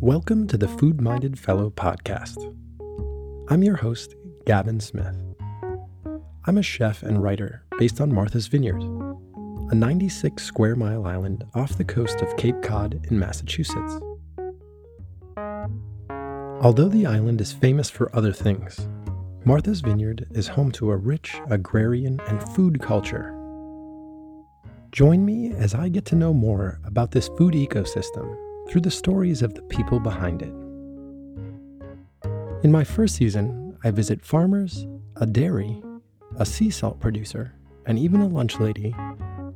Welcome to the Food Minded Fellow podcast. I'm your host, Gavin Smith. I'm a chef and writer based on Martha's Vineyard, a 96 square mile island off the coast of Cape Cod in Massachusetts. Although the island is famous for other things, Martha's Vineyard is home to a rich agrarian and food culture. Join me as I get to know more about this food ecosystem through the stories of the people behind it. In my first season, I visit farmers, a dairy, a sea salt producer, and even a lunch lady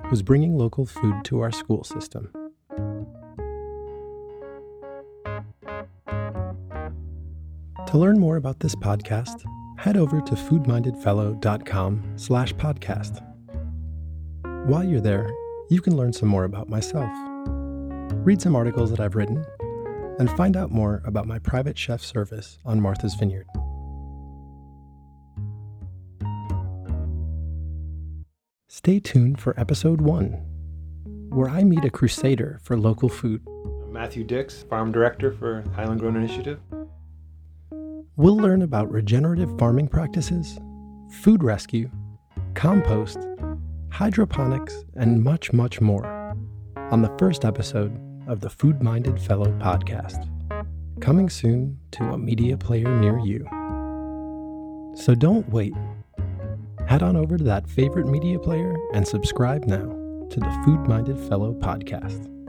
who's bringing local food to our school system. To learn more about this podcast, head over to foodmindedfellow.com slash podcast. While you're there, you can learn some more about myself read some articles that I've written, and find out more about my private chef service on Martha's Vineyard. Stay tuned for episode one, where I meet a crusader for local food. Matthew Dix, Farm Director for Island Grown Initiative. We'll learn about regenerative farming practices, food rescue, compost, hydroponics, and much, much more on the first episode of the Food Minded Fellow podcast, coming soon to a media player near you. So don't wait. Head on over to that favorite media player and subscribe now to the Food Minded Fellow podcast.